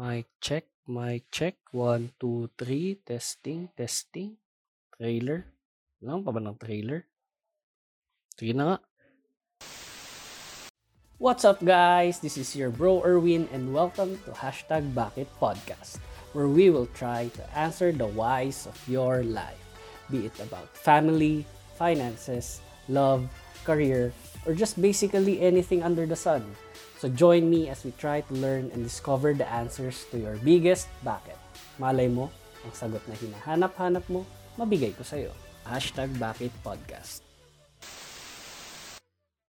Mic check, mic check. One, two, three. Testing, testing. Trailer. Alam pa ba ng trailer? Sige na nga. What's up guys? This is your bro Erwin and welcome to Hashtag Bakit Podcast where we will try to answer the whys of your life. Be it about family, finances, love, career, or just basically anything under the sun. So join me as we try to learn and discover the answers to your biggest bakit. Malay mo, ang sagot na hinahanap-hanap mo, mabigay ko sa'yo. Hashtag Bakit Podcast.